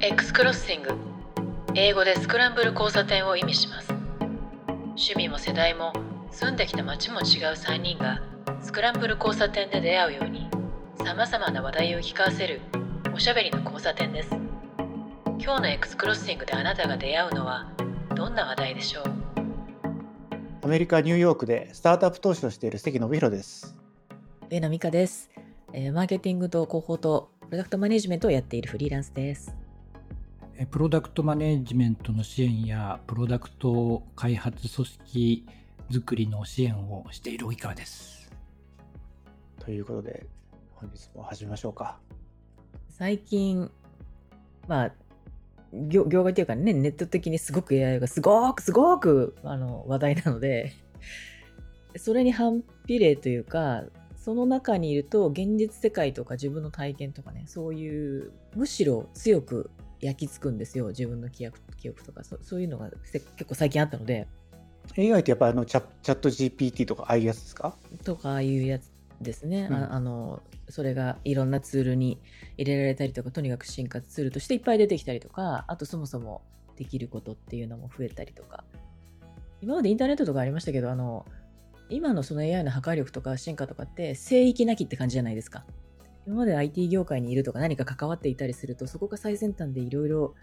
X クロッシング。英語でスクランブル交差点を意味します。趣味も世代も住んできた街も違う3人がスクランブル交差点で出会うようにさまざまな話題を聞かせるおしゃべりの交差点です。今日の X クロッシングであなたが出会うのはどんな話題でしょう？アメリカ・ニューヨークでスタートアップ投資をしている関信弘です。上野美香です、えーマーケティングと広報とプロダクトマネジメントをやっているフリーランスです。えプロダクトマネジメントの支援やプロダクト開発組織作りの支援をしている及川です。ということで、本日も始めましょうか。最近、まあ、業業界というかね、ネット的にすごく AI がすごくすごくあの話題なので、それに反比例というか、その中にいると現実世界とか自分の体験とかね、そういうむしろ強く焼き付くんですよ、自分の記憶記憶とか。そ、そういうのがせ結構最近あったので、AI ってやっぱあのチャチャット GPT とかああいうやつですか？とかいうやつですね、うん。ああのそれがいろんなツールに入れられたりとかとにかく進化ツールとしていっぱい出てきたりとかあとそもそもできることっていうのも増えたりとか。今までインターネットとかありましたけどあの今のその AI の破壊力とか進化とかって聖域なきって感じじゃないですか今まで IT 業界にいるとか何か関わっていたりするとそこが最先端でいろいろ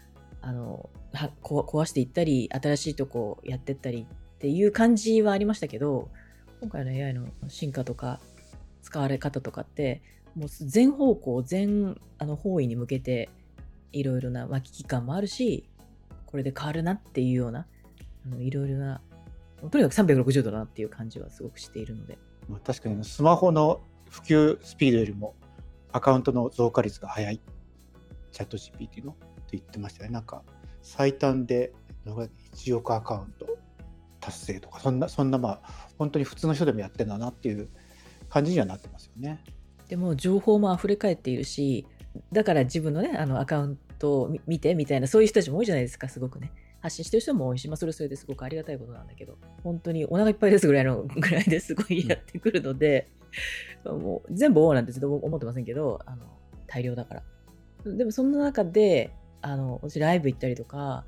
壊していったり新しいとこやってったりっていう感じはありましたけど今回の AI の進化とか使われ方とかってもう全方向全あの方位に向けていろいろな、まあ、危機感もあるしこれで変わるなっていうようないろいろなとにかく360度だなっていう感じはすごくしているので。まあ確かにスマホの普及スピードよりもアカウントの増加率が速いチャット GPT のって言ってましたね。なんか最短で1億アカウント達成とか、そんな、そんなまあ本当に普通の人でもやってんだなっていう感じにはなってますよね。でも情報も溢れ返っているしだから自分のねあのアカウントを見てみたいなそういう人たちも多いじゃないですかすごくね発信してる人も多いし、まあ、それそれですごくありがたいことなんだけど本当にお腹いっぱいですぐらいのぐらいですごいやってくるので、もう全部オーなんてずっと思ってませんけどあの大量だからでもそんな中であの私ライブ行ったりとか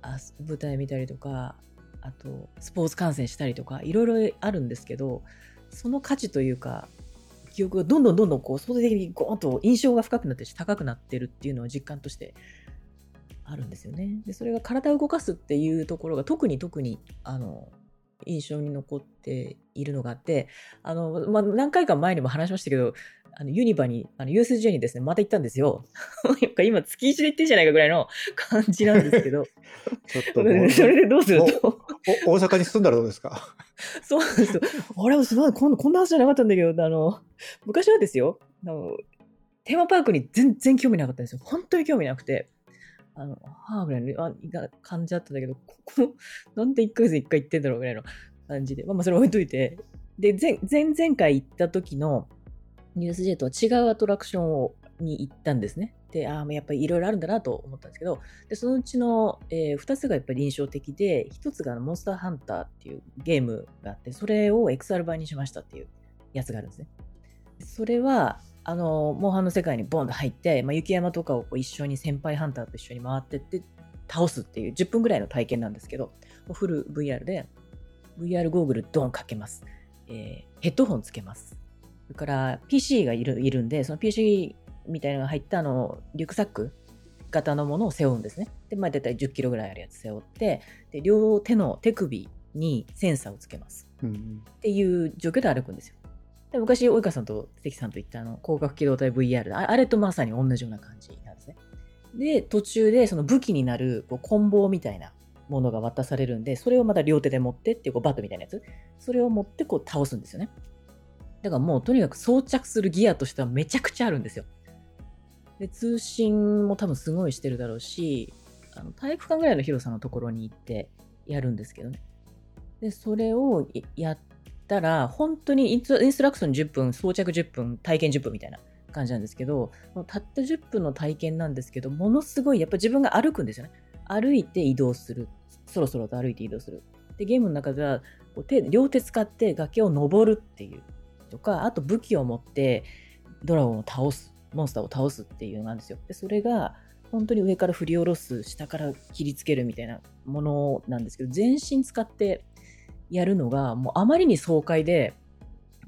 あ舞台見たりとかあとスポーツ観戦したりとかいろいろあるんですけどその価値というか記憶がどんどんどんどんこう相対的にゴーンと印象が深くなってし高くなってるっていうのは実感としてあるんですよね。でそれが体を動かすっていうところが特に特にあの印象に残っているのがあってあの、まあ、何回か前にも話しましたけどあのユニバにあの USJ にですねまた行ったんですよ。今月一で行ってんじゃないかぐらいの 感じなんですけど ちょっともうそれでどうする？とお大阪に住んだらどうですか？そうなんですよ。あれ、すごい、こんこんな話じゃなかったんだけど、あの、昔はですよ、あのテーマパークに全然興味なかったんですよ。本当に興味なくて。あの、はぁぐらいのあ感じだったんだけど、こ こ、なんで1ヶ月1回行ってんだろうぐらいの感じで。まあまあ、それ置いといて。で、前前々回行った時の USJ とは違うアトラクションをに行ったんですね。で、ああ、やっぱりいろいろあるんだなと思ったんですけど、でそのうちの、え2つがやっぱり印象的で、1つがモンスターハンターっていうゲームがあって、それを XR 版にしましたっていうやつがあるんですね。それは、あの、モンハンの世界にボンと入って、まあ、雪山とかをこう一緒に先輩ハンターと一緒に回ってって倒すっていう10分ぐらいの体験なんですけど、フル VR で VR ゴーグルドンかけます。えーヘッドホンつけます。それから PC がいるいるんで、その PC みたいなのが入ったあのリュックサック型のものを背負うんですね。で、まあ、だいたい10キロぐらいあるやつ背負って、で、両手の手首にセンサーをつけます。うんっていう状況で歩くんですよ。で昔、及川さんと関さんと言ったあの広角機動隊 VR ああれとまさに同じような感じなんですね。で、途中でその武器になるこう棍棒みたいなものが渡されるんで、それをまた両手で持ってっていうこうバットみたいなやつ、それを持ってこう倒すんですよね。だからもうとにかく装着するギアとしてはめちゃくちゃあるんですよ。で通信も多分すごいしてるだろうし、あの体育館ぐらいの広さのところに行ってやるんですけどね。で、それをやったら、本当にインストラクション10分、装着10分、体験10分みたいな感じなんですけど、もうたった10分の体験なんですけど、ものすごい、やっぱ自分が歩くんですよね。歩いて移動する。そろそろと歩いて移動する。で、ゲームの中では、こう手両手使って崖を登るっていうとか、あと武器を持ってドラゴンを倒す、モンスターを倒すっていうのがあるんですよ。で、それが、本当に上から振り下ろす、下から切りつけるみたいなものなんですけど、全身使ってやるのが、もうあまりに爽快で、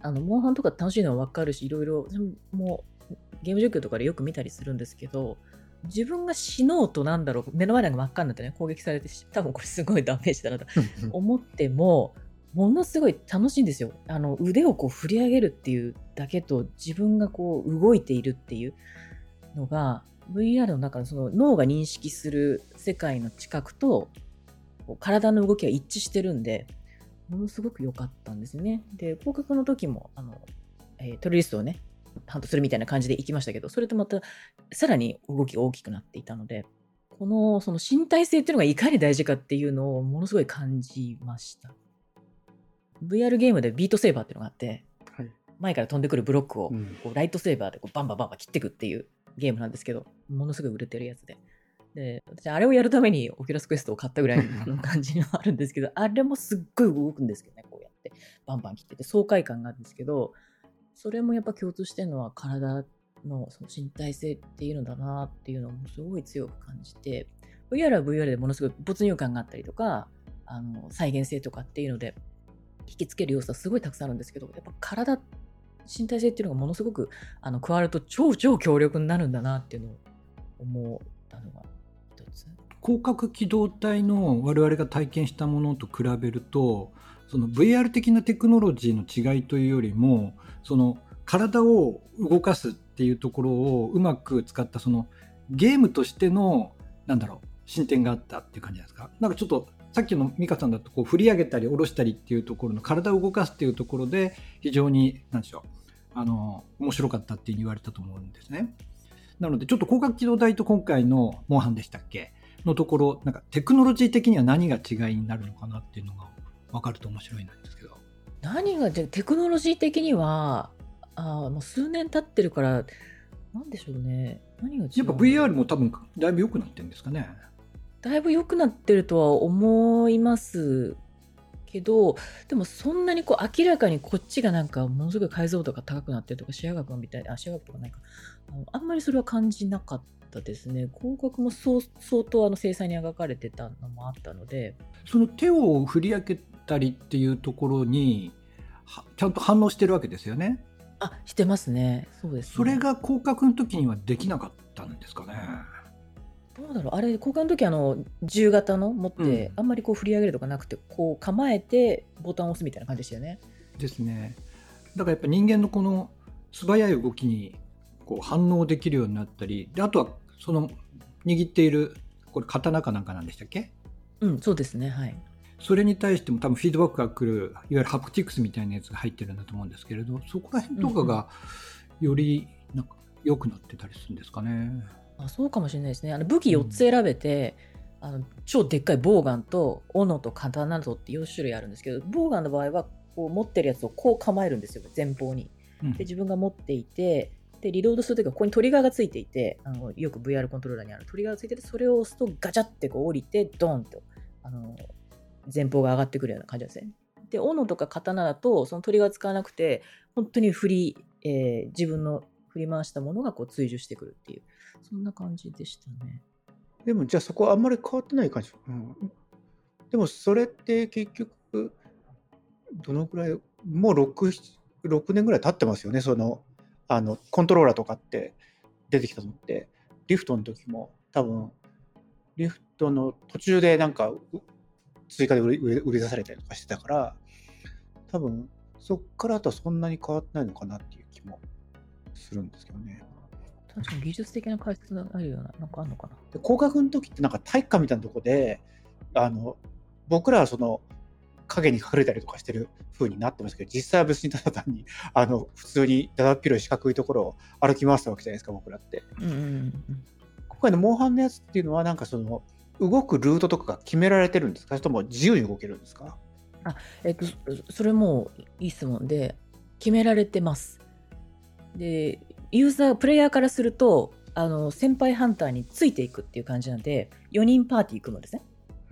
あの、モンハンとか楽しいのはわかるし、いろいろ、もう、ゲーム実況とかでよく見たりするんですけど、自分が死のうとなんだろう、目の前なんか真っ赤になってね、攻撃されて、多分これすごいダメージだなと思っても、ものすごい楽しいんですよ。あの、腕をこう振り上げるっていうだけと、自分がこう動いているっていうのが、VR の中のその脳が認識する世界の近くと、体の動きが一致してるんで、ものすごく良かったんですね。で、広角の時も、あの、えー、トリリストをね、ハントするみたいな感じで行きましたけど、それとまたさらに動きが大きくなっていたので、このその身体性っていうのがいかに大事かっていうのをものすごい感じました。VR ゲームでビートセーバーっていうのがあって、はい、前から飛んでくるブロックをこうライトセーバーでこうバンバンバンバン切っていくっていうゲームなんですけど、ものすごい売れてるやつで。で、私、あれをやるためにオキュラスクエストを買ったぐらいの 感じがあるんですけど、あれもすっごい動くんですけどね、こうやって、バンバン切ってて、爽快感があるんですけど、それもやっぱ共通してるのは体のその身体性っていうのだなっていうのをすごい強く感じて、VR は VR でものすごい没入感があったりとか、あの再現性とかっていうので、引きつける要素はすごいたくさんあるんですけど、やっぱ体、身体性っていうのがものすごくあの加わると超超強力になるんだなっていうのを思ったのが。広角機動隊の我々が体験したものと比べると、その VR 的なテクノロジーの違いというよりも、その体を動かすっていうところをうまく使ったそのゲームとしてのなんだろう進展があったっていう感じですか？なんかちょっとさっきの美香さんだとこう振り上げたり下ろしたりっていうところの体を動かすっていうところで非常に何でしょうあの面白かったっていうに言われたと思うんですね。なのでちょっと広角機動隊と今回のモンハンでしたっけ？のところなんかテクノロジー的には何が違いになるのかなっていうのが分かると面白いんですけど。何がテクノロジー的にはあもう数年経ってるからなんでしょうね。何が違うやっぱ VR も多分だいぶ良くなってるんですかね。だいぶ良くなってるとは思いますけどでもそんなにこう明らかにこっちがなんかものすごい解像度が高くなってるとか視野学みたいなあ視野学とかないか。あんまりそれは感じなかったですね広角も相当あの精細に描かれてたのもあったのでその手を振り上げたりっていうところにちゃんと反応してるわけですよね。あしてますね。そうです、ね、それが広角の時にはできなかったんですかね。どうだろうあれ交換の時あの銃型の持って、うん、あんまりこう振り上げるとかなくてこう構えてボタンを押すみたいな感じでしたよね。ですね。だからやっぱ人間のこの素早い動きにこう反応できるようになったりであとはその握っているこれ刀かなんかなんでしたっけ？うんそうですねはい。それに対しても多分フィードバックが来るいわゆるハプティクスみたいなやつが入ってるんだと思うんですけれどそこら辺とかがよりなんか良くなってたりするんですかね。あそうかもしれないですね。あの武器4つ選べて、うん、あの超でっかいボウガンと斧と刀とって4種類あるんですけどボウガンの場合はこう持ってるやつをこう構えるんですよ前方に。で自分が持っていてでリロードするときはここにトリガーがついていてあのよく VR コントローラーにあるトリガーがついててそれを押すとガチャってこう降りてドンとあの前方が上がってくるような感じですね。で、斧とか刀だと、その鳥が使わなくて、本当に振り、えー、自分の振り回したものがこう追従してくるっていう、そんな感じでしたね。でも、じゃあそこはあんまり変わってない感じ。うん、でも、それって結局、どのぐらい、もう6、6年ぐらい経ってますよね、その、あの、コントローラーとかって出てきたのって、リフトの時も多分、リフトの途中でなんか追加で売り売り出されたりとかしてたから、多分そっからとはそんなに変わってないのかなっていう気もするんですけどね。確かに技術的な解説があるような、なんかあるのかな。で工学の時ってなんか体育館みたいなとこで、あの僕らはその影に隠れたりとかしてる風になってますけど、実際は別にただ単にあの普通にだだっ広い四角いところを歩き回したわけじゃないですか、僕らって。うんうんうん、今回のモンハンのやつっていうのは、なんかその動くルートとかが決められてるんですか？それとも自由に動けるんですか？あ、えっと、それもいい質問で、決められてます。で、ユーザー、プレイヤーからすると、あの、先輩ハンターについていくっていう感じなんで、4人パーティー組むんですね。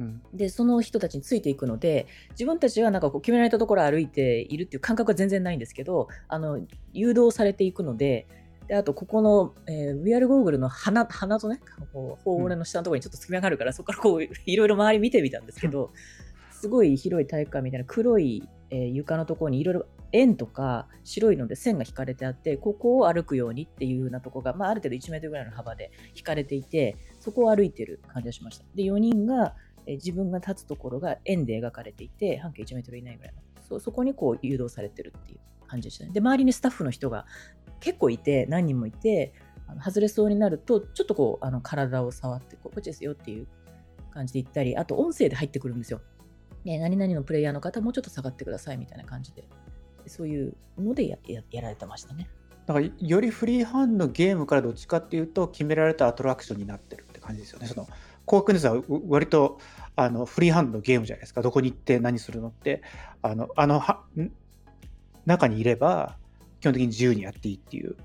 うん、で、その人たちについていくので、自分たちはなんかこう決められたところを歩いているっていう感覚は全然ないんですけど、あの、誘導されていくので、で、あと、ここの、えー VR ゴーグルの鼻、鼻とね、こう、頬骨の下のところにちょっと隙間があるから、そこからこう、いろいろ周り見てみたんですけど、すごい広い体育館みたいな黒い、えー床のところにいろいろ円とか白いので線が引かれてあって、ここを歩くようにっていうようなところが、まあ、ある程度1メートルぐらいの幅で引かれていて、そこを歩いてる感じがしました。で、4人が、え自分が立つところが円で描かれていて、半径1メートル以内ぐらいの、そこにこう誘導されてるっていう感じでしたね。で、周りにスタッフの人が結構いて、何人もいて、あの外れそうになると、ちょっとこう、あの体を触ってこ、こっちですよっていう感じで言ったり、あと音声で入ってくるんですよ。ね、何々のプレイヤーの方、もうちょっと下がってくださいみたいな感じで、そういうのでやややられてましたね。だからよりフリーハンドのゲームからどっちかっていうと決められたアトラクションになってるって感じですよね。そのコークネスはう割とあのフリーハンドのゲームじゃないですか。どこに行って何するのってあのあの中にいれば基本的に自由にやっていいっていう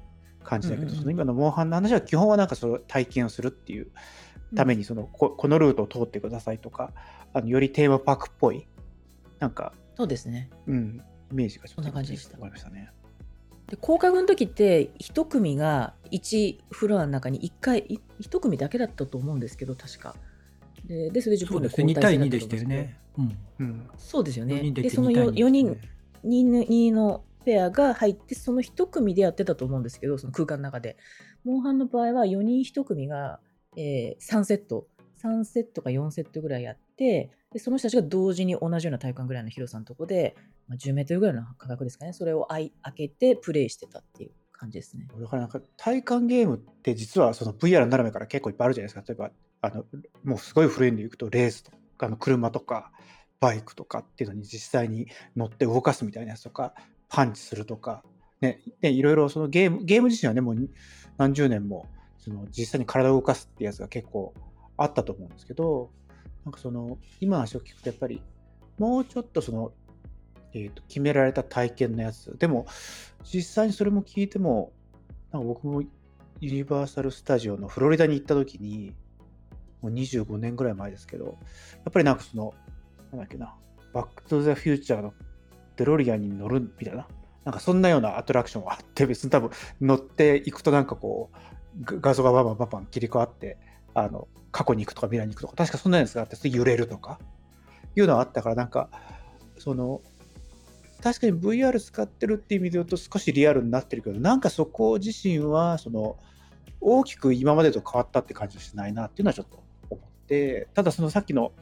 感じだけど、その今のモンハンの話は基本はなんかその体験をするっていうためにその、ここのルートを通ってくださいとかあのよりテーマパークっぽいなんか、そうですね。うん、イメージがちょっとそんな感じでしたわかりましたね。で降格の時って一組が1フロアの中に1回組だけだったと思うんですけど確か。ででそれで10分でそうですね、2対2交代制だでしたよね。うん。うん。そうですよ4ねでその2対2 4人ですね。2 2のペアが入ってその1組でやってたと思うんですけどその空間の中で。モンハンの場合は4人1組が、えー3セット。3セットか4セットぐらいやってでその人たちが同時に同じような体感ぐらいの広さのとこで、まあ、10メートルぐらいの価格ですかねそれを開い開けてプレイしてたっていう感じですね。だからなんか体感ゲームって実はその VR の斜めから結構いっぱいあるじゃないですか。例えば、あのもうすごい古いのでいくとレースとか、あの車とかバイクとかっていうのに実際に乗って動かすみたいなやつとか、パンチするとか、ね、でいろいろそのゲーム、ゲーム自身はね、もう何十年もその実際に体を動かすってやつが結構あったと思うんですけど、なんかその今の話を聞くとやっぱりもうちょっとそのえーと決められた体験のやつ。でも、実際にそれも聞いても、なんか僕もユニバーサル・スタジオのフロリダに行った時に、もう25年ぐらい前ですけど、やっぱりなんかその、なんだっけな、バック・トゥ・ザ・フューチャーのデロリアンに乗るみたいな、なんかそんなようなアトラクションがあって、別に多分乗っていくとなんかこう、画像がバンバンバンバン切り替わって、あの、過去に行くとか未来に行くとか、確かそんなやつがあって、それ揺れるとか、いうのがあったから、なんか、その、確かに VR 使ってるっていう意味で言うと少しリアルになってるけど、なんかそこ自身は、その、大きく今までと変わったって感じはしないなっていうのはちょっと思って、ただそのさっきの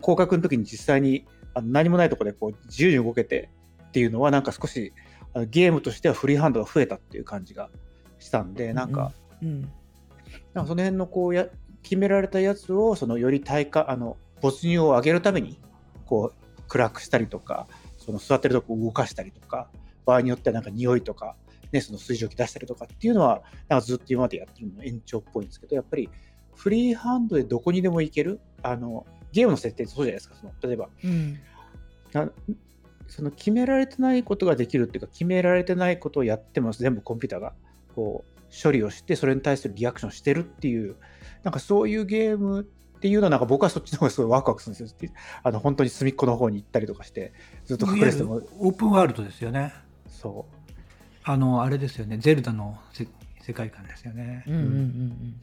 広角の時に実際に何もないところでこう自由に動けてっていうのはなんか少しゲームとしてはフリーハンドが増えたっていう感じがしたんで、なんか、うん。なんかその辺のこうや決められたやつをそのより体感あの没入を上げるためにこう暗くしたりとかその座ってるとこを動かしたりとか場合によってはなんか匂いとか、ね、その水蒸気出したりとかっていうのはなんかずっと今までやってるのの延長っぽいんですけどやっぱりフリーハンドでどこにでも行けるあのゲームの設定ってそうじゃないですかその例えば。うん。なその決められてないことができるっていうか決められてないことをやっても全部コンピューターが。こう処理をしてそれに対するリアクションしてるっていうなんかそういうゲームっていうのはなんか僕はそっちの方がすごいワクワクするんですよあの本当に隅っこの方に行ったりとかしてずっと隠れててもオープンワールドですよね。そあの、あれですよね。ゼルダのせ世界観ですよね。うんうんうんうん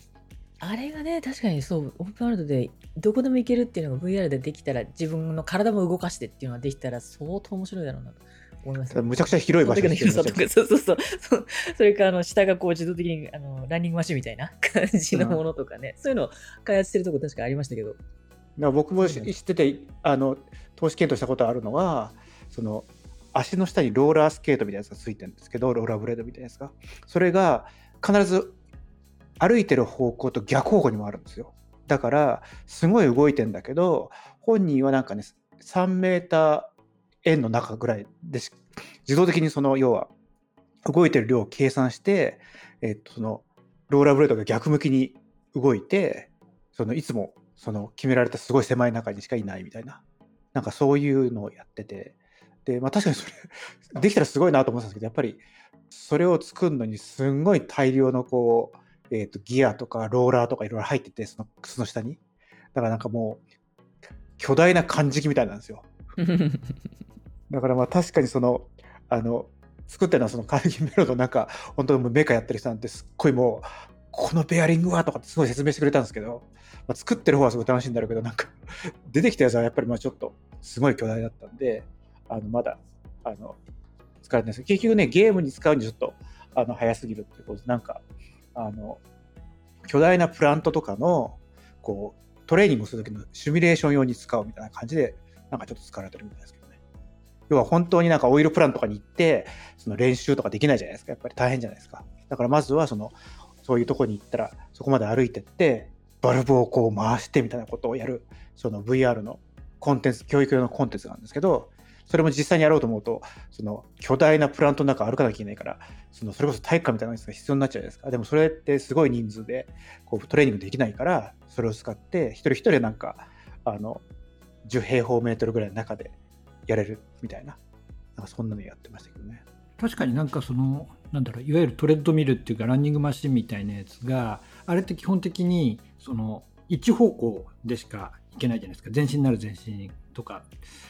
あれがね確かにそうオープンワールドでどこでも行けるっていうのが VR でできたら自分の体も動かしてっていうのができたら相当面白いだろうなと思います。むちゃくちゃ広い場所そのに時の広さとか、そうそう そう。それから、あの、下がこう自動的に、あの、ランニングマシンみたいな感じのものとかね、そういうのを開発してるとこ確かありましたけど。僕も知っててあの投資検討したことあるのはその足の下にローラースケートみたいなやつがついてるんですけどローラーブレードみたいなやつが。それが必ず歩いてる方向と逆方向にもあるんですよ。だからすごい動いてんだけど本人はなんかね3メーター円の中ぐらいでし自動的にその要は動いてる量を計算して、えっと、そのローラーブレードが逆向きに動いてそのいつもその決められたすごい狭い中にしかいないみたいな。なんかそういうのをやってて。で、まあ、確かにそれ できたらすごいなと思ってたんですけどやっぱりそれを作るのにすんごい大量のこう、えっとギアとかローラーとかいろいろ入っててその靴の下に。だからなんかもう巨大な漢字みたいなんですよ。だからまあ確かにそのあの作ってのはそのカーネギメロンのなんか、本当にメーカーやってる人なんてすっごいもう、このベアリングはとかってすごい説明してくれたんですけど、まあ、作ってる方はすごい楽しいんだろうけど、なんか出てきたやつはやっぱりまあちょっとすごい巨大だったんで、あの、まだ、あの、使われてないです。けど、結局ね、ゲームに使うにちょっと、あの、早すぎるっていうことで、なんか、あの、巨大なプラントとかの、こう、トレーニングするときのシミュレーション用に使うみたいな感じで、なんかちょっと使われてるみたいですけどね。要は本当になんかオイルプランとかに行って、その練習とかできないじゃないですか。やっぱり大変じゃないですか。だからまずはその、そういうとこに行ったら、そこまで歩いてって、バルブをこう回してみたいなことをやる、その VR のコンテンツ、教育用のコンテンツなんですけど、それも実際にやろうと思うと、その巨大なプラントの中歩かなきゃいけないから、そのそれこそ体育館みたいなのが必要になっちゃうじゃないですか。でもそれってすごい人数でこうトレーニングできないから、それを使って一人一人なんか、あの、10平方メートルぐらいの中でやれるみたいな、なんかそんなのやってましたけどね。確かになんかそのなんだろういわゆるトレッドミルっていうかランニングマシンみたいなやつがあれって基本的にその一方向でしかいけないじゃないですか全身なる全身とか、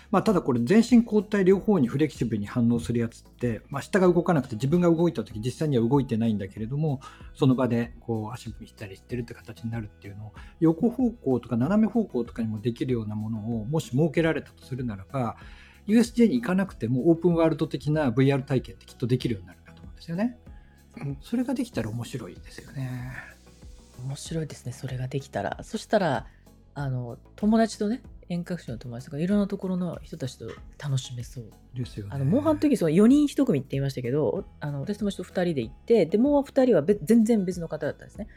まあ、ただこれ全身交代両方にフレキシブルに反応するやつって、まあ、下が動かなくて自分が動いた時実際には動いてないんだけれどもその場でこう足踏みしたりしてるって形になるっていうのを横方向とか斜め方向とかにもできるようなものをもし設けられたとするならば USJ に行かなくてもオープンワールド的な VR 体験ってきっとできるようになるかと思うんですよね。それができたら面白いですよね。面白いですね、それができたら。そしたら、あの、友達とね、遠隔地の友達とかいろんなところの人たちと楽しめそう。ですよね。あの、モンハンの時その4人1組って言いましたけど、あの私友達と2人で行って、で、もう2人は別全然別の方だったんですね。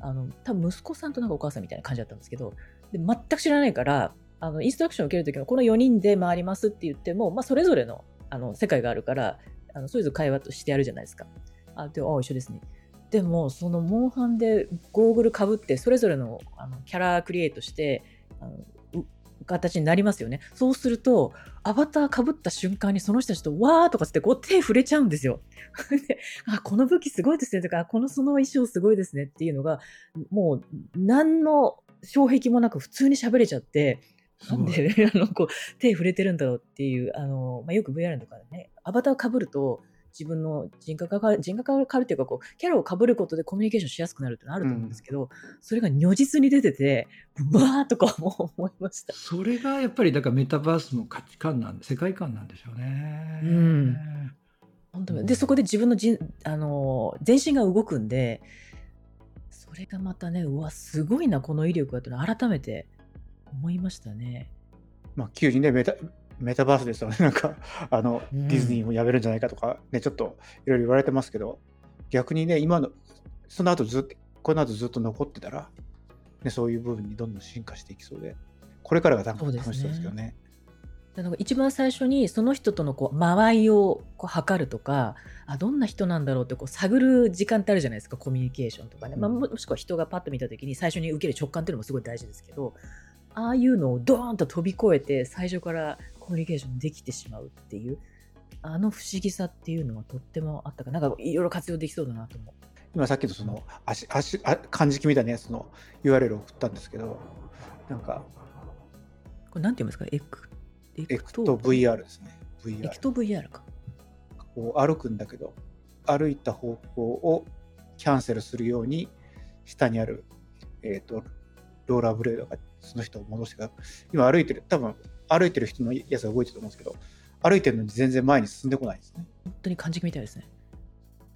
あの、多分息子さんとなんかお母さんみたいな感じだったんですけど、で全く知らないから、あのインストラクションを受けるときはこの4人で回りますって言っても、まあ、それぞれのあの世界があるからあのそれぞれ会話としてやるじゃないですか。あであ一緒ですね。でもそのモンハンでゴーグルかぶってそれぞれのあのキャラクリエイトしてあの形になりますよね。そうすると、アバターかぶった瞬間にその人たちとわーとかってこう手触れちゃうんですよ。あ、この武器すごいですねとか、このその衣装すごいですねっていうのが、もう何の障壁もなく普通に喋れちゃって、なんで、ね、あのこう手触れてるんだろうっていう、あのまあ、よく VR とかでね、アバターをかぶると、自分の人格が変わる、人格が変わるっていうか、こう、キャラを被ることでコミュニケーションしやすくなるってのあると思うんですけど、うん、それが如実に出てて、わーとかも思いました。それがやっぱり、だからメタバースの価値観なんで、世界観なんでしょうね。うん。本当で、そこで自分のじあの全身が動くんで、それがまたね、うわ、すごいな、この威力だっての改めて思いましたね。まあ、急にね、メタメタバースですよね、なんか、あの、うん、ディズニーもやめるんじゃないかとか、ね、ちょっといろいろ言われてますけど、逆にね、今の、その後ずっと、この後ずっと残ってたら、ね、そういう部分にどんどん進化していきそうで、これからが楽しそうですけどね。だから一番最初にその人とのこう間合いをこう測るとかあどんな人なんだろうってこう探る時間ってあるじゃないですかコミュニケーションとかね、まあ、もしくは人がパッと見た時に最初に受ける直感っていうのもすごい大事ですけどああいうのをドーンと飛び越えて最初からコミュニケーションできてしまうっていうあの不思議さっていうのはとってもあったか。なんかいろいろ活用できそうだなと思う。今さっきのその足足あ漢字みたいなやつの URL を送ったんですけどなんかこれなんて言いますか？エクエクト VR ですね。VR エクト VR か。こう歩くんだけど歩いた方向をキャンセルするように下にある、えーとローラーブレードがその人を戻してから、今歩いてる、多分歩いてる人のやつが動いてると思うんですけど、歩いてるのに全然前に進んでこないですね。本当に感じみたいですね。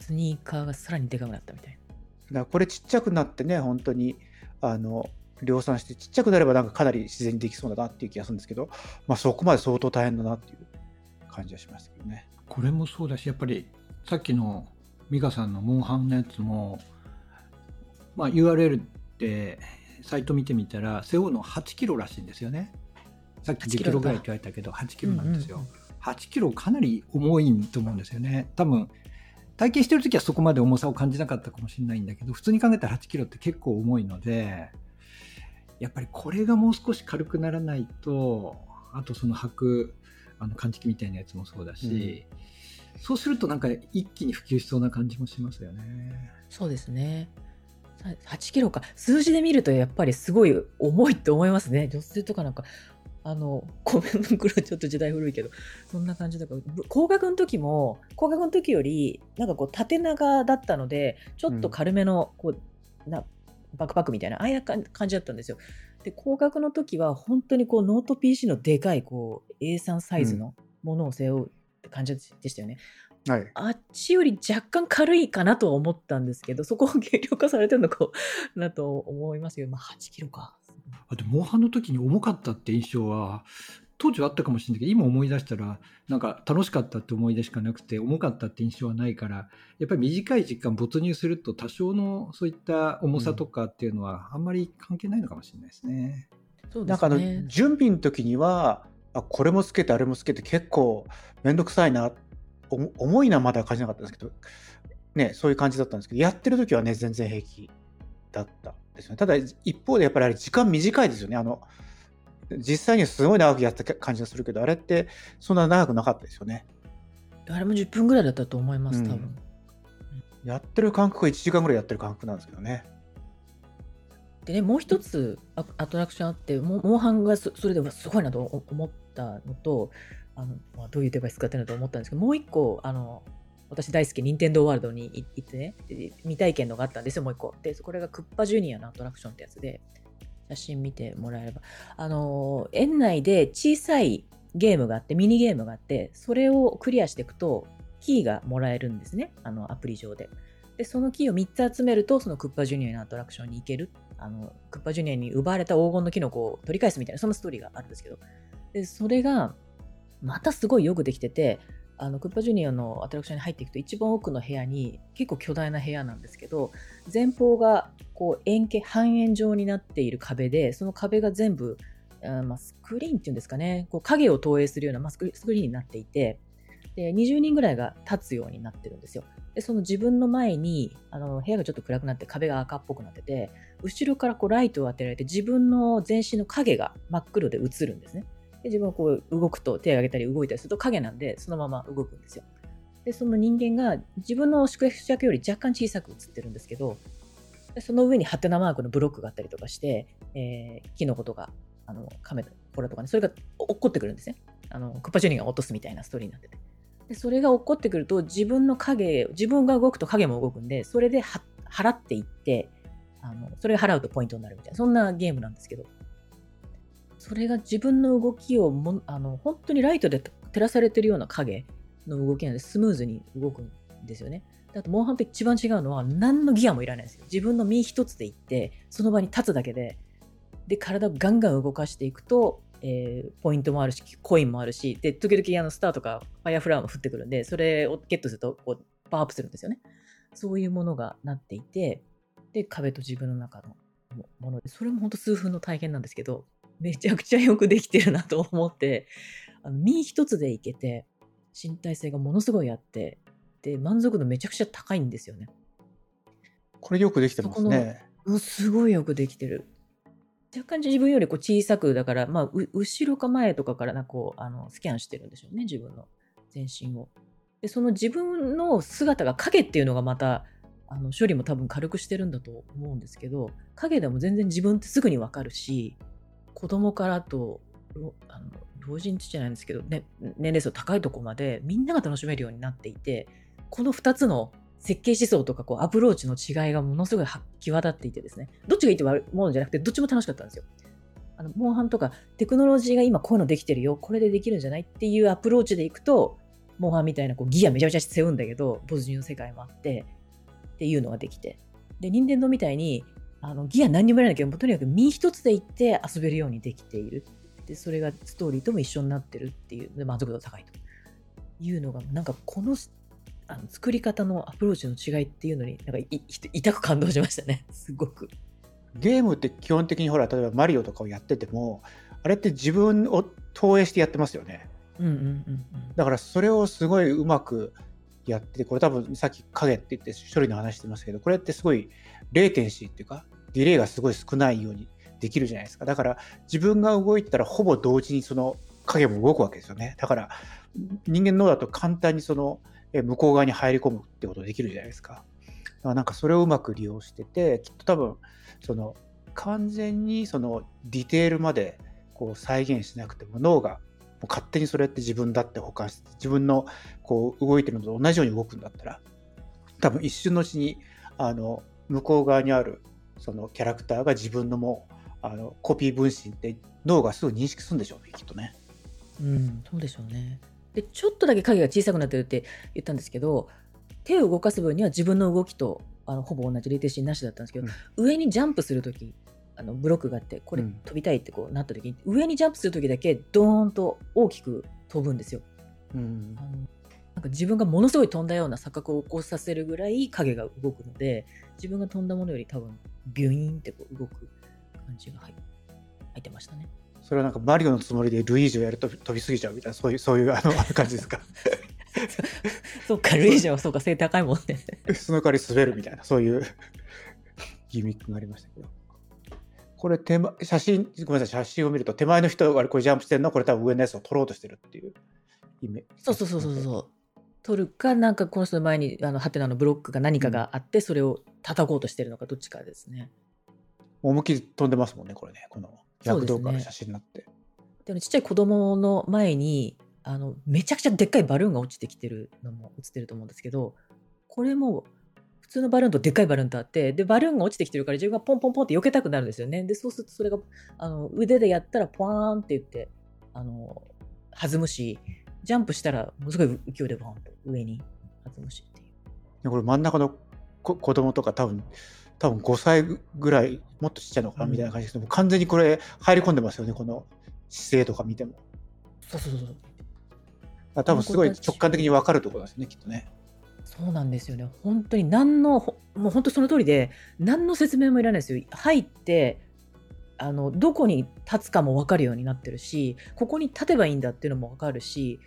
スニーカーがさらにでかくなったみたいな。だからこれちっちゃくなってね、本当に、あの、量産してちっちゃくなればなんかかなり自然にできそうだなっていう気がするんですけど、まあそこまで相当大変だなっていう感じはしましたけどね。これもそうだし、やっぱりさっきの美香さんのモンハンのやつも、まあ URL ってサイト見てみたら背負うの8キロらしいんですよね。さっき10キロぐらいって言われたけど8キロなんですよ、うんうん、8キロかなり重いと思うんですよね。多分体験してる時はそこまで重さを感じなかったかもしれないんだけど普通に考えたら8キロって結構重いのでやっぱりこれがもう少し軽くならないとあとその履くあの感知器みたいなやつもそうだし、うん、そうするとなんか一気に普及しそうな感じもしますよね。そうですね。8キロか。数字で見るとやっぱりすごい重いって思いますね。女性とかなんか、あの、米袋ちょっと時代古いけど、そんな感じだから、ぶ攻殻の時も、攻殻の時より、なんかこう縦長だったので、ちょっと軽めの、こう、なバックパックみたいな、ああいう感感じだったんですよ。で、攻殻の時は、本当にこう、ノート PC のでかい、こう、A3 サイズのものを背負うって感じでしたよね。はい。あっちより若干軽いかなとは思ったんですけど、そこを軽量化されてるのか なと思いますけど、まあ8キロか。あと、モンハンの時に重かったって印象は、当時はあったかもしれないけど、今思い出したら、なんか楽しかったって思い出しかなくて、重かったって印象はないから、やっぱり短い時間没入すると、多少のそういった重さとかっていうのは、あんまり関係ないのかもしれないですね。そうでなんかあの。準備の時にはあこれもつけてあれもつけて結構めんどくさいなおも重いなまでは感じなかったんですけどねそういう感じだったんですけどやってる時はね全然平気だったですよね。ただ一方でやっぱりあれ時間短いですよね。あの実際にはすごい長くやった感じがするけどあれってそんな長くなかったですよね。あれも10分ぐらいだったと思います、うん。多分。やってる感覚が1時間ぐらいやってる感覚なんですけどね。でね、もう一つアアトラクションあって、モモンハンがそそれでわすごいなと思思ったのと、あのまあ、どういうデバイス使ってるのと思ったんですけど、もう一個、あの私大好き、任天堂ワールドに行ってね、未体験のがあったんですよ、もう一個。で、これがクッパジュニアのアトラクションってやつで、写真見てもらえれば。あの、園内で小さいゲームがあって、ミニゲームがあって、それをクリアしていくと、キーがもらえるんですね、あのアプリ上で。で、そのキーを3つ集めると、そのクッパジュニアのアトラクションに行ける。あの、クッパジュニアに奪われた黄金のキノコを取り返すみたいな、そんなストーリーがあるんですけど。で、それが、またすごいよくできてて、あの、クッパジュニアのアトラクションに入っていくと、一番奥の部屋に、結構巨大な部屋なんですけど、前方が、こう、円形、半円状になっている壁で、その壁が全部、あまあ、スクリーンっていうんですかね、こう影を投影するような、まあ、スクリスクリーンになっていて、で、20人ぐらいが立つようになってるんですよ。で、その自分の前に、あの、部屋がちょっと暗くなって壁が赤っぽくなってて、後ろからこうライトを当てられて自分の全身の影が真っ黒で映るんですね。で、自分はこう動くと手を挙げたり動いたりすると影なんでそのまま動くんですよ。で、その人間が自分の宿泊者より若干小さく映ってるんですけど、その上にハテナマークのブロックがあったりとかして、えー、キノコとか、あの、カメラ、コラとかね、それが落っこってくるんですね。あの、クッパジュニアが落とすみたいなストーリーになってて。でそれが起こってくると自分の影自分が動くと影も動くんでそれで払っていってあのそれが払うとポイントになるみたいなそんなゲームなんですけどそれが自分の動きをもあの本当にライトで照らされてるような影の動きなんでスムーズに動くんですよねあとモンハンと一番違うのは何のギアもいらないんですよ自分の身一つで行ってその場に立つだけでで体をガンガン動かしていくとえーポイントもあるし、コインもあるし、で、時々あのスターとかファイアフラワーも降ってくるんで、それをゲットするとこうパワーアップするんですよね。そういうものがなっていて、で、壁と自分の中のももので、それも本当数分の体験なんですけど、めちゃくちゃよくできてるなと思って、あの身一つでいけて、身体性がものすごいあって、で、満足度めちゃくちゃ高いんですよね。これよくできてますねうんすごいよくできてる。若干自分よりこう小さく、だから、まあ、う後ろか前とかからなこうあのスキャンしてるんでしょうね、自分の全身を。で、その自分の姿が影っていうのがまた、あの処理も多分軽くしてるんだと思うんですけど、影でも全然自分ってすぐにわかるし、子供からと、あの老人じゃないんですけど、ね、年齢層高いとこまでみんなが楽しめるようになっていて、この2つの設計思想とかこうアプローチの違いがものすごい際立っていてですね、どっちがいいって悪いものじゃなくて、どっちも楽しかったんですよ。あの、モンハンとかテクノロジーが今こういうのできてるよ、これでできるんじゃないっていうアプローチでいくと、モンハンみたいなこうギアめちゃめちゃ背負うんだけど、没入の世界もあって、っていうのができて。で、任天堂みたいに、あのギア何にもいらないけど、もうとにかく身一つで行って遊べるようにできている。で、それがストーリーとも一緒になってるっていう、で満足度が高いというのが、なんかこのあの作り方のアプローチの違いっていうのに、なんかいい痛く感動しましたね、すごく。ゲームって基本的にほら例えばマリオとかをやっててもあれって自分を投影してやってますよねうんうんうんうん。だからそれをすごいうまくやっててこれ多分さっき影って言って処理の話してますけどこれってすごいレーテンシーっていうかディレイがすごい少ないようにできるじゃないですか。だから自分が動いたらほぼ同時にその影も動くわけですよね。だから人間脳だと簡単にそのえ向こう側に入り込むってことできるじゃないですか。だからなんかそれをうまく利用しててきっと多分その完全にそのディテールまでこう再現しなくても脳がもう勝手にそれって自分だって保管して自分のこう動いてるのと同じように動くんだったら多分一瞬のうちにあの向こう側にあるそのキャラクターが自分のもうあのコピー分身って脳がすぐ認識するんでしょうねきっとね。うん、そうでしょうね。で、ちょっとだけ影が小さくなってるって言ったんですけど、手を動かす分には自分の動きとあのほぼ同じレイテンシーなしだったんですけど、上にジャンプするとき、あのブロックがあって、これうん飛びたいってこうなったときに、上にジャンプするときだけドーンと大きく飛ぶんですよ。うんあのなんか自分がものすごい飛んだような錯覚を起こさせるぐらい影が動くので、自分が飛んだものより多分ビュイーンってこう動く感じが入入ってましたね。それはなんかマリオのつもりでルイージをやると飛びすぎちゃうみたいなそういうそういうあの感じですか？そうか、ルイージはそうか、背高いもんね。その代わり滑るみたいなそういうギミックがありましたけどこれ手前写真ごめんなさい写真を見ると手前の人がこれジャンプしてるの？はこれ多分上のやつを取ろうとしてるっていうイメージそうそうそうそうそう。取るか、なんかこの人の前にあのハテナのブロックが何かがあって、それを叩こうとしてるのか、どっちかですね。思いっきり飛んでますもんねこれね。この躍動感の写真になって、でもちっちゃい子供の前にあのめちゃくちゃでっかいバルーンが落ちてきてるのも映ってると思うんですけどこれも普通のバルーンとでっかいバルーンとあってでバルーンが落ちてきてるから自分がポンポンポンって避けたくなるんですよね。でそうするとそれがあの腕でやったらポワーンって言ってあの弾むしジャンプしたらものすごい勢いでボーンと上に弾むしっていう。でこれ真ん中のこ子供とか多分多分5歳ぐらいもっとちっちゃいのかなうん。みたいな感じですけど、もう完全にこれ入り込んでますよねこの姿勢とか見ても。そうそうそうそう。多分すごい直感的に分かるところですよねきっとね。そうなんですよね。本当に何の、ほもう本当その通りで、何の説明もいらないですよ。入って、あの、どこに立つかも分かるようになってるし、ここに立てばいいんだっていうのも分かるし、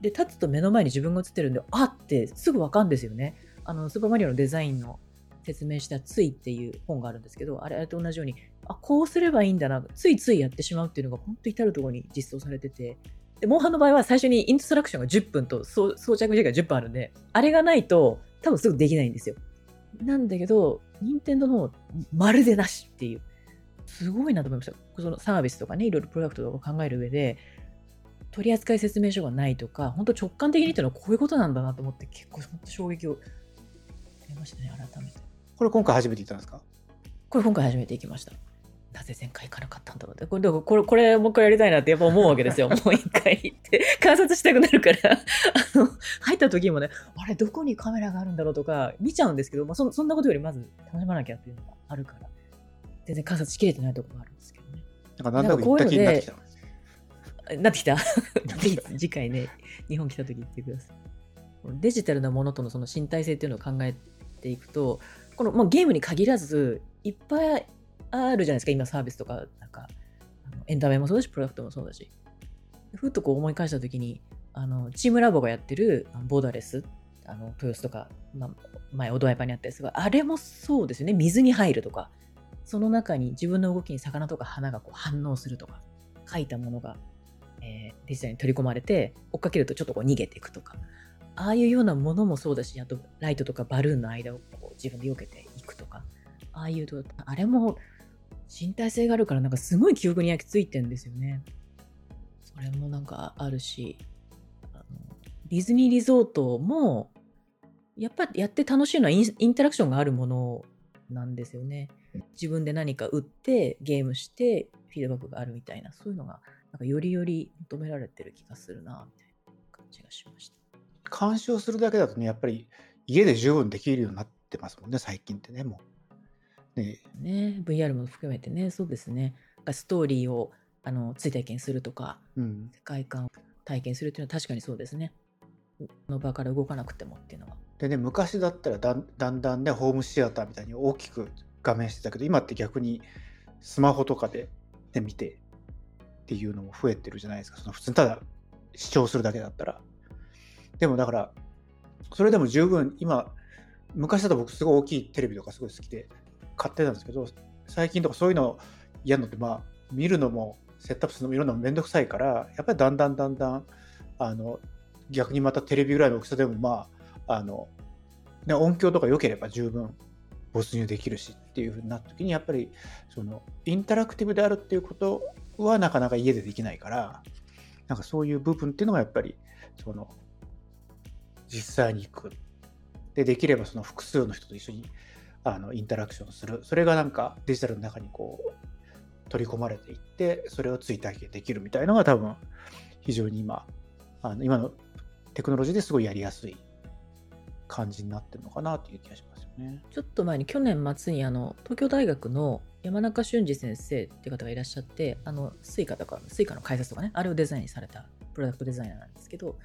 で、立つと目の前に自分が映ってるんで、あってすぐ分かるんですよね。あの、スーパーマリオのデザインの説明したついっていう本があるんですけど、あれあれと同じように、あ、こうすればいいんだな、ついついやってしまうっていうのが本当至るところに実装されてて、で、モンハンの場合は最初にインストラクションが10分と装着時間が10分あるんで、あれがないと多分すぐできないんですよ。なんだけど、任天堂の方、まるでなしっていう。すごいなと思いました。そのサービスとかね、いろいろプロダクトとか考える上で、取扱説明書がないとか、本当直感的にっていうのはこういうことなんだなと思って、結構本当衝撃を受けましたね、改めて。これ今回初めて言ったんですか？これ今回初めて行きました。なぜ前回行かなかったんだろうって。これ、これ、これもう一回やりたいなってやっぱ思うわけですよ。もう一回行って、観察したくなるから、あの、入った時もね、あれ、どこにカメラがあるんだろうとか、見ちゃうんですけど、まあそ、そんなことよりまず楽しまなきゃっていうのがあるから、全然観察しきれてないところがあるんですけどね。なんかなんだか言った気になってきたなってきた。ぜひ次回ね、日本来た時行ってください。デジタルなものとのその身体性っていうのを考えていくと、この、まあ、ゲームに限らず、いっぱいあるじゃないですか、今サービスとか、なんか、エンタメもそうだし、プロダクトもそうだし。ふっとこう思い返した時に、あの、チームラボがやってるボーダーレス、あの、豊洲とか、まあ、前、オドワイパーにあったやつが、あれもそうですよね、水に入るとか、その中に自分の動きに魚とか花がこう反応するとか、書いたものがえーデジタルに取り込まれて追っかけるとちょっとこう逃げていくとか。ああいうようなものもそうだしあとライトとかバルーンの間をこう自分で避けていくとか。ああいうとあれも身体性があるからなんかすごい記憶に焼き付いてんですよね。それもなんかあるしあのディズニーリゾートもやっぱやって楽しいのはインインタラクションがあるものなんですよね。自分で何か打ってゲームしてフィードバックがあるみたいなそういうのがなんかよりより求められてる気がするなみたいな感じがしました。監視をするだけだとねやっぱり家で十分できるようになってますもんね最近ってねもうねね VR も含めてねそうですねストーリーをあの追体験するとかうん世界観を体験するっていうのは確かにそうですね。この場から動かなくてもっていうのは。でね昔だったらだんだんだんねホームシアターみたいに大きく画面してたけど今って逆にスマホとかで、ね、見てっていうのも増えてるじゃないですか。その普通にただ視聴するだけだったら。でもだからそれでも十分今昔だと僕すごい大きいテレビとかすごい好きで買ってたんですけど最近とかそういうの嫌なのってまあ見るのもセットアップするのもいろんなのめんどくさいからやっぱりだんだんだんだんあの逆にまたテレビぐらいの大きさでもまああの、ね、音響とか良ければ十分没入できるしっっていうふうになった時にやっぱりそのインタラクティブであるっていうことはなかなか家でできないからなんかそういう部分っていうのがやっぱりその実際に行く。でできればその複数の人と一緒にあのインタラクションする。それがなんかデジタルの中にこう取り込まれていってそれを追体験できるみたいのが多分非常に今あの今のテクノロジーですごいやりやすい感じになってるのかなという気がしますよね。ちょっと前に去年末にあの東京大学の山中俊二先生っていう方がいらっしゃってあの Suica とか Suica の改札とかねあれをデザインされたプロダクトデザイナーなんですけど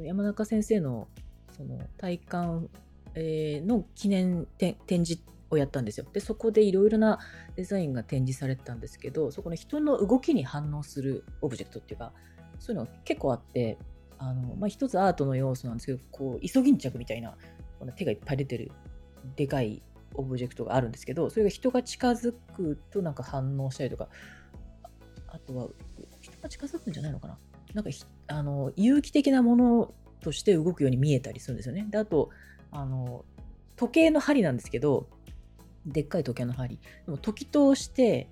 山中先生のその退官、の記念展示をやったんですよでそこでいろいろなデザインが展示されてたんですけどそこの人の動きに反応するオブジェクトっていうかそういうのが結構あってあの、まあ、一つアートの要素なんですけどこうイソギンチャクみたいなこの手がいっぱい出てるでかいオブジェクトがあるんですけどそれが人が近づくとなんか反応したりとかあとは人が近づくんじゃないのかな？なんかあの有機的なものとして動くように見えたりするんですよね。であとあの時計の針なんですけどでっかい時計の針。でも時として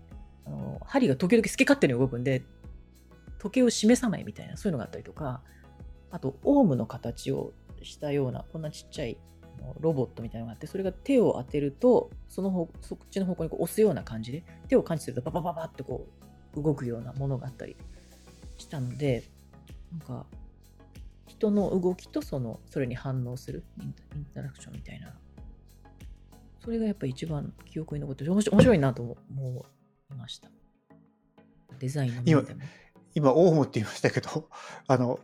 あの針が時々好き勝手に動くんで時計を示さないみたいなそういうのがあったりとかあとオウムの形をしたようなこんなちっちゃいロボットみたいなのがあってそれが手を当てるとその方そっちの方向にこう押すような感じで手を感知するとババババってこう動くようなものがあったりしたのでなんか人の動きとそのそれに反応するインタラクションみたいな。それがやっぱ一番記憶に残って面白面白いなと思いました。デザインの面でも。今、オウムって言いましたけど、あの、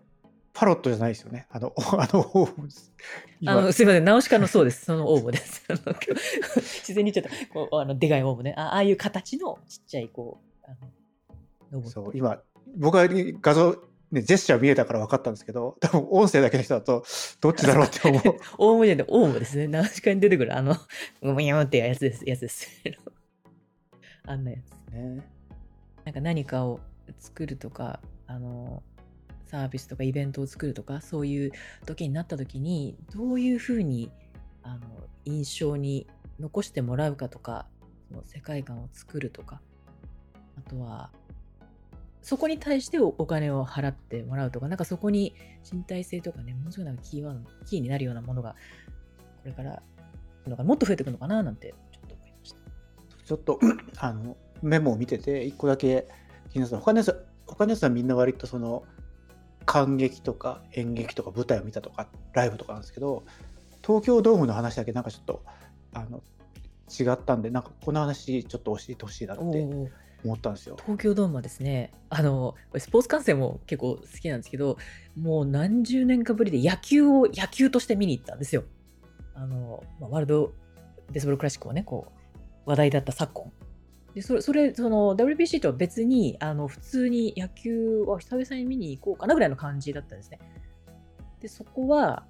パロットじゃないですよね。あの、あの、です。今あの、すいません、ナウシカのそうです。その オウムです。自然にちゃった。こうあのでかいオウムね。あああいう形のちっちゃい、こう、あのそう、今、僕は画像、ね、ジェスチャー見えたから分かったんですけど、多分音声だけの人だと、どっちだろうって思う。オウムじゃなくて、オウムですね。ナウシカに出てくる、あの、ムニャーってやつです。やつです。あんなやつ。ね、なんか何かを作るとか、あの、サービスとかイベントを作るとか、そういう時になった時に、どういうふうに、あの、印象に残してもらうかとか、その世界観を作るとか、あとは、そこに対してお金を払ってもらうとか、なんかそこに身体性とかね、ものすごいなんかキーワード、キーになるようなものが、これから、もっと増えてくのかななんて、ちょっと思いました。ちょっと、あの、メモを見てて、一個だけ気になった他のやつ、他のやつはみんな割とその、感激とか演劇とか舞台を見たとか、ライブとかなんですけど、東京ドームの話だけなんかちょっと、あの、違ったんで、なんかこの話ちょっと教えてほしいなって思ったんですよ。東京ドームはですね、あの、スポーツ観戦も結構好きなんですけど、もう何十年かぶりで野球を野球として見に行ったんですよ。あの、まあワールドベースボールクラシックをね、こう、話題だった昨今。で、それ、それ、その WBC とは別に、あの、普通に野球は久々に見に行こうかなぐらいの感じだったんですね。で、そこは、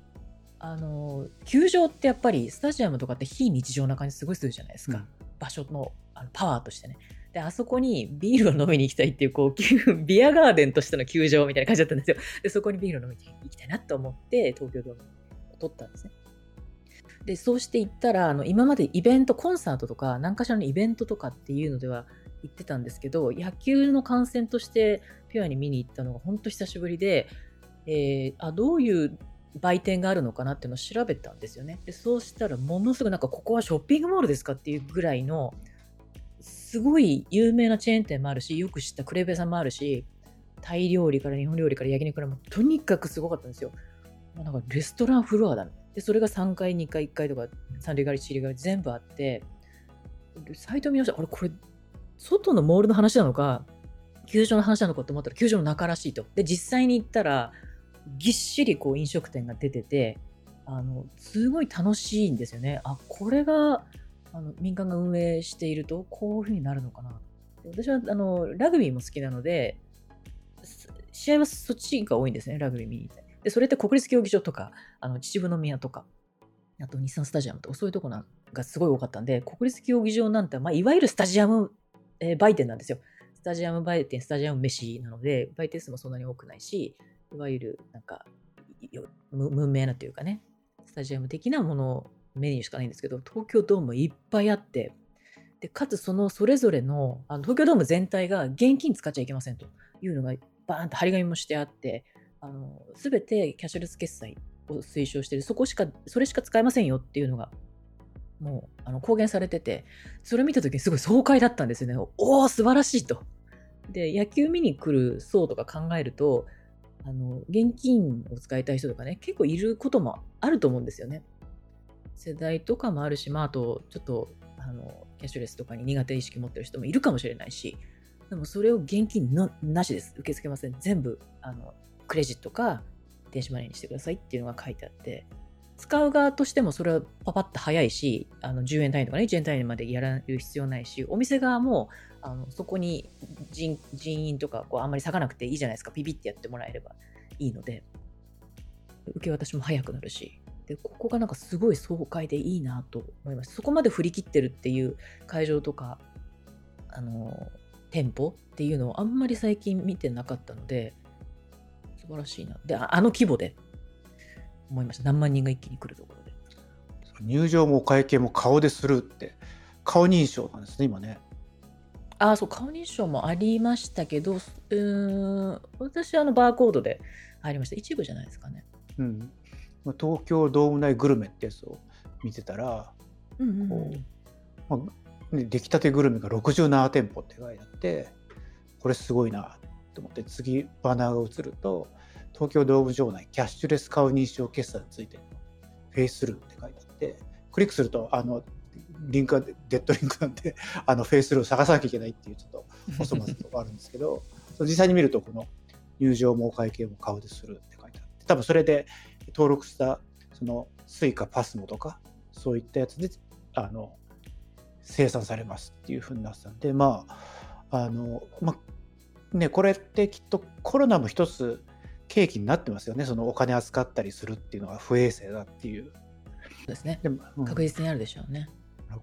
あの、球場ってやっぱりスタジアムとかって非日常な感じすごいするじゃないですか。うん場所のあのパワーとしてね。で、あそこにビールを飲みに行きたいっていう、こう、ビアガーデンとしての球場みたいな感じだったんですよ。で、そこにビールを飲みに行きたいなと思って、東京ドームを取ったんですね。で、そうして行ったら、あの、今までイベント、コンサートとか、何かしらのイベントとかっていうのでは行ってたんですけど、野球の観戦としてピュアに見に行ったのが本当久しぶりで、えーあ、どういう売店があるのかなっていうのを調べたんですよね。で、そうしたら、ものすごいなんか、ここはショッピングモールですかっていうぐらいの、すごい有名なチェーン店もあるし、よく知ったクレープ屋さんもあるし、タイ料理から日本料理から焼肉からもとにかくすごかったんですよ。なんかレストランフロアだ。で、それが3階、2階、1階とか、3階、4階全部あって、サイト見ました。あれ、これ、外のモールの話なのか、球場の話なのかと思ったら、球場の中らしいと。で、実際に行ったら、ぎっしりこう飲食店が出てて、あの、すごい楽しいんですよね。あ、これが、あの民間が運営しているとこういうふうになるのかな私はあのラグビーも好きなので試合はそっちが多いんですねラグビー見に行っでそれって国立競技場とかあの秩父宮とかあと日産スタジアムとかそういうとこながすごい多かったんで国立競技場なんて、まあ、いわゆるスタジアム、えー売店なんですよ。スタジアム売店スタジアム飯なので売店数もそんなに多くないしいわゆるなんかよ無無名なというかねスタジアム的なものメニューしかないんですけど、東京ドームいっぱいあって、で、かつそのそれぞれのあの東京ドーム全体が現金使っちゃいけませんというのがバーンと張り紙もしてあって、あの全てキャッシュレス決済を推奨してる、そこしか、それしか使えませんよっていうのが、もうあの公言されてて、それ見たときにすごい爽快だったんですよね。おお、素晴らしいと。で、野球見に来る層とか考えると、あの現金を使いたい人とかね、結構いることもあると思うんですよね。世代とかもあるし、まあ、あと、ちょっと、あの、キャッシュレスとかに苦手意識持ってる人もいるかもしれないし、でもそれを現金なしです。受け付けません。全部、あの、クレジットか電子マネーにしてくださいっていうのが書いてあって、使う側としてもそれはパパッと早いし、あの10円単位とかね、1円単位までやられる必要ないし、お店側もあのそこに人員とかこうあんまり割かなくていいじゃないですか。ピピってやってもらえればいいので、受け渡しも早くなるし、でここがなんかすごい爽快でいいなと思いました。そこまで振り切ってるっていう会場とか、あの、店舗っていうのをあんまり最近見てなかったので、素晴らしいな。で、ああの規模で思いました。何万人が一気に来るところで。入場もお会計も顔でするって、顔認証なんですね、今ね。ああ、そう、顔認証もありましたけど、うーん、私、あの、バーコードで入りました。一部じゃないですかね。うん。東京ドーム内グルメってやつを見てたら、うんうんうま出来たてグルメが67店舗って書いてあってこれすごいなと思って次バナーが映ると東京ドーム場内キャッシュレス顔認証決済についてフェイスルーって書いてあってクリックするとあのリンクがデッドリンクなんで あのフェイスルーを探さなきゃいけないっていうちょっとお粗末なとこあるんですけど 実際に見るとこの入場もお会計も顔でするって書いてあって多分それで登録したそのスイカパスモとかそういったやつであの生産されますっていうふうになってたんでまああのまあねこれってきっとコロナも一つ契機になってますよねそのお金扱ったりするっていうのが不衛生だっていうそうですね。でも、うん確実にあるでしょうね。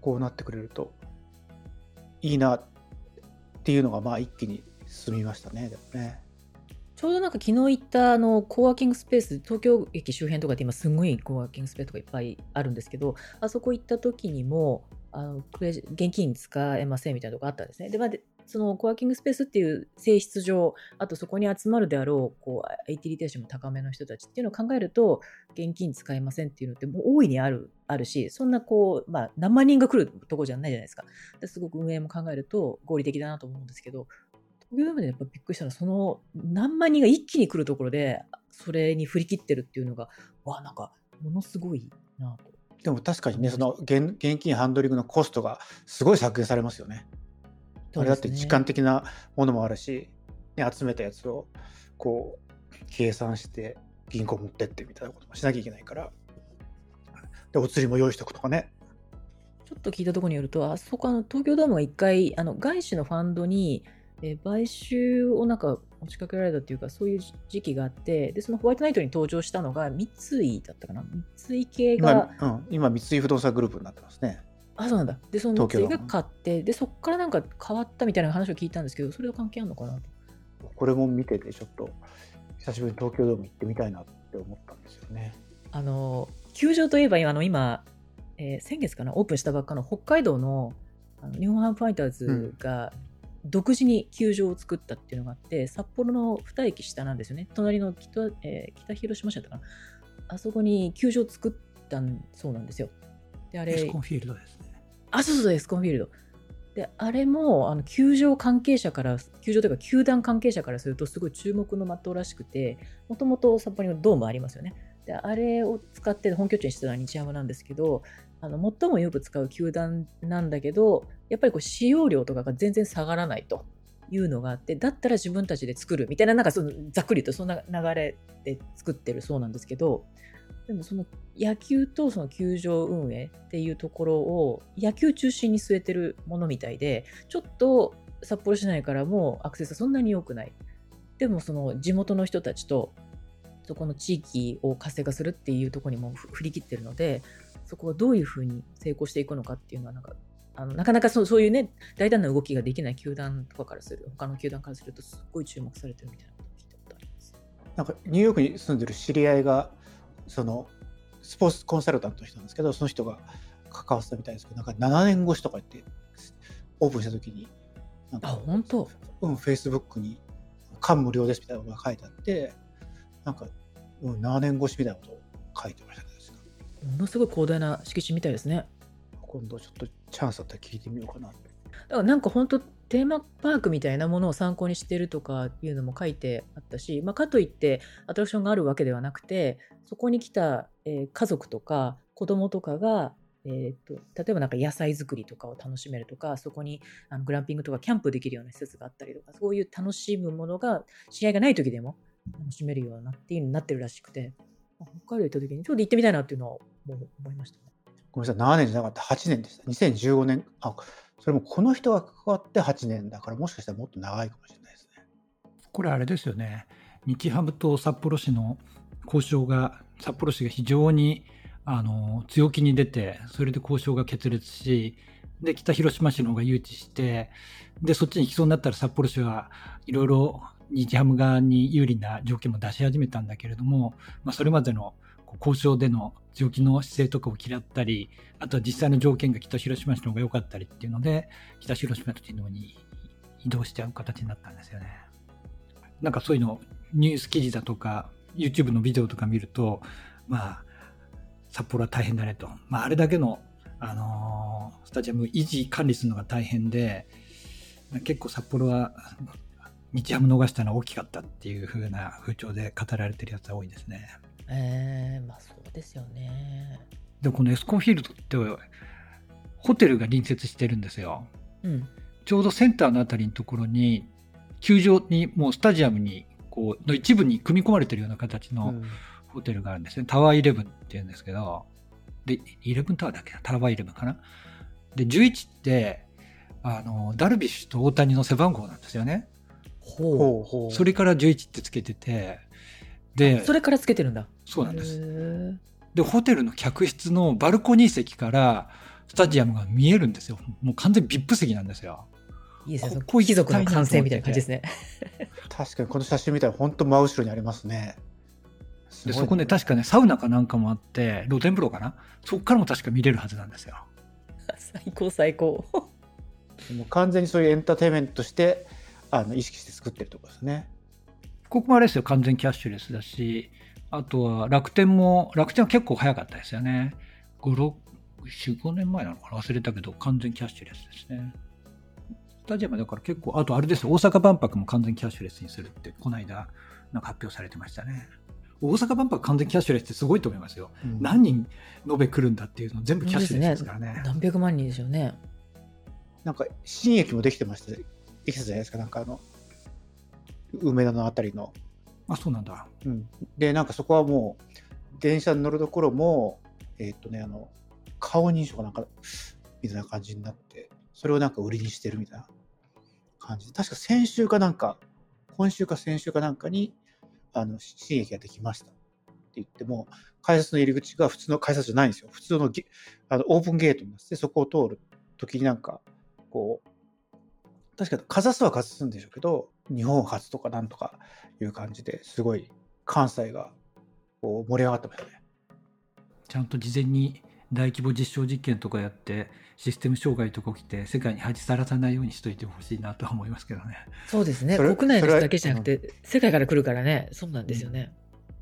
こうなってくれるといいなっていうのがまあ一気に進みましたねでもねちょうどなんか昨日行ったあのコワーキングスペース、東京駅周辺とかって今すごいコワーキングスペースとかいっぱいあるんですけど、あそこ行った時にも、あの現金使えませんみたいなとこあったんですね。で、まあ、でそのコワーキングスペースっていう性質上、あとそこに集まるであろう、こう、IT リテラシーも高めの人たちっていうのを考えると、現金使えませんっていうのってもう大いにある、あるし、そんなこう、まあ何万人が来るとこじゃないじゃないですか。すごく運営も考えると合理的だなと思うんですけど、東京ドームでやっぱびっくりしたのは、その何万人が一気に来るところで、それに振り切ってるっていうのが、わあ、なんか、ものすごいなと。でも確かにねその現現金ハンドリングのコストがすごい削減されますよねあれだって時間的なものもあるし、ね、集めたやつをこう計算して銀行持ってってみたいなこともしなきゃいけないから。でお釣りも用意しておくとかね。ちょっと聞いたところによると、あそこあの東京ドームが一回、あの外資のファンドに、えー買収をなんか持ちかけられたっていうか、そういう時期があって、で、そのホワイトナイトに登場したのが三井だったかな。三井系が今,、うん、今三井不動産グループになってますねあ、そうなんだ。で、その三井が買って、で、そこからなんか変わったみたいな話を聞いたんですけど、それと関係あるのかなと。これも見ててちょっと久しぶりに東京ドーム行ってみたいなって思ったんですよねあの、球場といえば今、あの今、えー先月かな、オープンしたばっかの北海道のあの日本ハムファイターズが独自に球場を作ったっていうのがあって、札幌の2駅下なんですよね。隣の北,、えー北広島市だったかな？あそこに球場を作ったんそうなんですよ。で、あれエス、コンフィールドですね。あ、そうそう、エスコンフィールド。で、あれも、あの、球場関係者から、球場というか、球団関係者からすると、すごい注目の的らしくて、もともと札幌にドームありますよね。で、あれを使って本拠地にしてたのは日ハムなんですけど、あの、最もよく使う球団なんだけど、やっぱりこう、使用量とかが全然下がらないというのがあって、だったら自分たちで作るみたいな、なんかその、ざっくりとそんな流れで作ってるそうなんですけど、でもその野球とその球場運営っていうところを野球中心に据えてるものみたいで、ちょっと札幌市内からもアクセスはそんなに良くない。でもその地元の人たちとそこの地域を活性化するっていうところにも振り切ってるので、そこがどういうふうに成功していくのかっていうのはなんか、あのなかなかそうそういうね、大胆な動きができない球団とかからする、他の球団からするとすっごい注目されてるみたいなこと聞いたことあります。なんかニューヨークに住んでる知り合いがそのスポーツコンサルタントの人なんですけどその人が関わってたみたいですけどなんか7年越しとか言ってオープンした時に、なんあ、か、本当？うん、Facebook に、間無料ですみたいなことが書いてあって、なんか、うん、7年越しみたいなことを書いてましたね。ものすごい広大な敷地みたいですね。今度ちょっとチャンスあったら聞いてみようかな。だからなんか本当テーマパークみたいなものを参考にしてるとかいうのも書いてあったし、まあ、かといってアトラクションがあるわけではなくてそこに来た、えー家族とか子供とかが、えーと例えばなんか野菜作りとかを楽しめるとかそこにあのグランピングとかキャンプできるような施設があったりとかそういう楽しむものが試合がない時でも楽しめるようなっていうになってるらしくて北海道行った時にちょうど行ってみたいなっていうのはもう思いましたね。ごめんなさい、7年じゃなかった、8年でした。2015年、あ、それもこの人が関わって8年だから、もしかしたらもっと長いかもしれないですね。これあれですよね日ハムと札幌市の交渉が札幌市が非常にあの強気に出てそれで交渉が決裂しで北広島市の方が誘致してでそっちに行きそうになったら札幌市はいろいろ日ハム側に有利な条件も出し始めたんだけれども、まあ、それまでの交渉での強気の姿勢とかを嫌ったりあとは実際の条件が北広島市の方が良かったりっていうので北広島市の方に移動しちゃう形になったんですよね。なんかそういうのニュース記事だとか YouTube のビデオとか見るとまあ札幌は大変だねと、まあ、あれだけの、あのースタジアム維持管理するのが大変で結構札幌は日ハム逃したのは大きかったっていう風な風潮で語られてるやつは多いですね。えー、まあそうですよね。でこのエスコンフィールドってホテルが隣接してるんですよ。うん。ちょうどセンターのあたりのところに球場にもうスタジアムにこうの一部に組み込まれてるような形の、うんホテルがあるんですね。タワーイレブンって言うんですけど、で、イレブンタワーだっけな？タワーイレブンかな？で、11って、あの、ダルビッシュと大谷の背番号なんですよね。ほう。ほうほう。それから11ってつけてて、で、それからつけてるんだ。そうなんです。で、ホテルの客室のバルコニー席からスタジアムが見えるんですよ。もう完全に VIP 席なんですよ。いいですね。貴族の完成みたいな感じですね。確かにこの写真見たら本当真後ろにありますね。でそこね、確かね、サウナかなんかもあって、露天風呂かな？そこからも確か見れるはずなんですよ。最高最高。もう完全にそういうエンターテインメントとしてあの意識して作ってるところですね。ここもあれですよ、完全キャッシュレスだし、あとは楽天も、楽天は結構早かったですよね。5、6、4、5年前なのかな？忘れたけど、完全キャッシュレスですね。スタジアムだから結構、あとあれですよ、大阪万博も完全キャッシュレスにするって、この間、なんか発表されてましたね。大阪万博完全キャッシュレスってすごいと思いますよ。うん何人延べ来るんだっていうの全部キャッシュレスですからね。何百万人でしょうね。なんか新駅もできてましたできたじゃないですか、なんかあの梅田のあたりの。あ、そうなんだ。うん、で、なんかそこはもう電車に乗るところも、えーっとね、あの顔認証かなんかみたいな感じになって、それをなんか売りにしてるみたいな感じで、確か先週かなんか、今週か先週かなんかに、あの新駅ができましたって言っても、改札の入り口が普通の改札じゃないんですよ。普通のゲあのオープンゲートになってて、そこを通るときになんか、こう、確かかざすはかざすんでしょうけど、日本初とかなんとかいう感じですごい関西がこう盛り上がってましたね。ちゃんと事前に大規模実証実験とかやって、システム障害とか起きて、世界に恥さらさないようにしといてほしいなとは思いますけどね。そうですね。国内の人だけじゃなくて、世界から来るからね。そうなんですよね。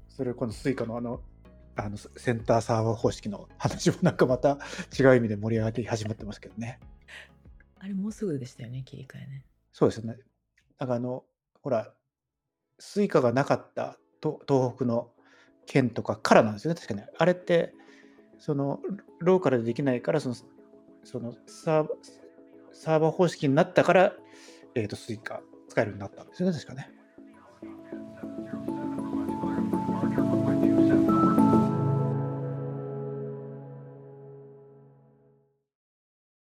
それこのスイカのあのあのセンターサーバー方式の話もなんかまた違う意味で盛り上がって始まってますけどね。あれもうすぐでしたよね、切り替えね。そうですよね。なんかあの、ほら、スイカがなかった東北の県とかからなんですよね、確かに。あれって、そのローカルでできないから、そのそのサーバー方式になったから、えー、とスイカ使えるようになったんですよね、確かね。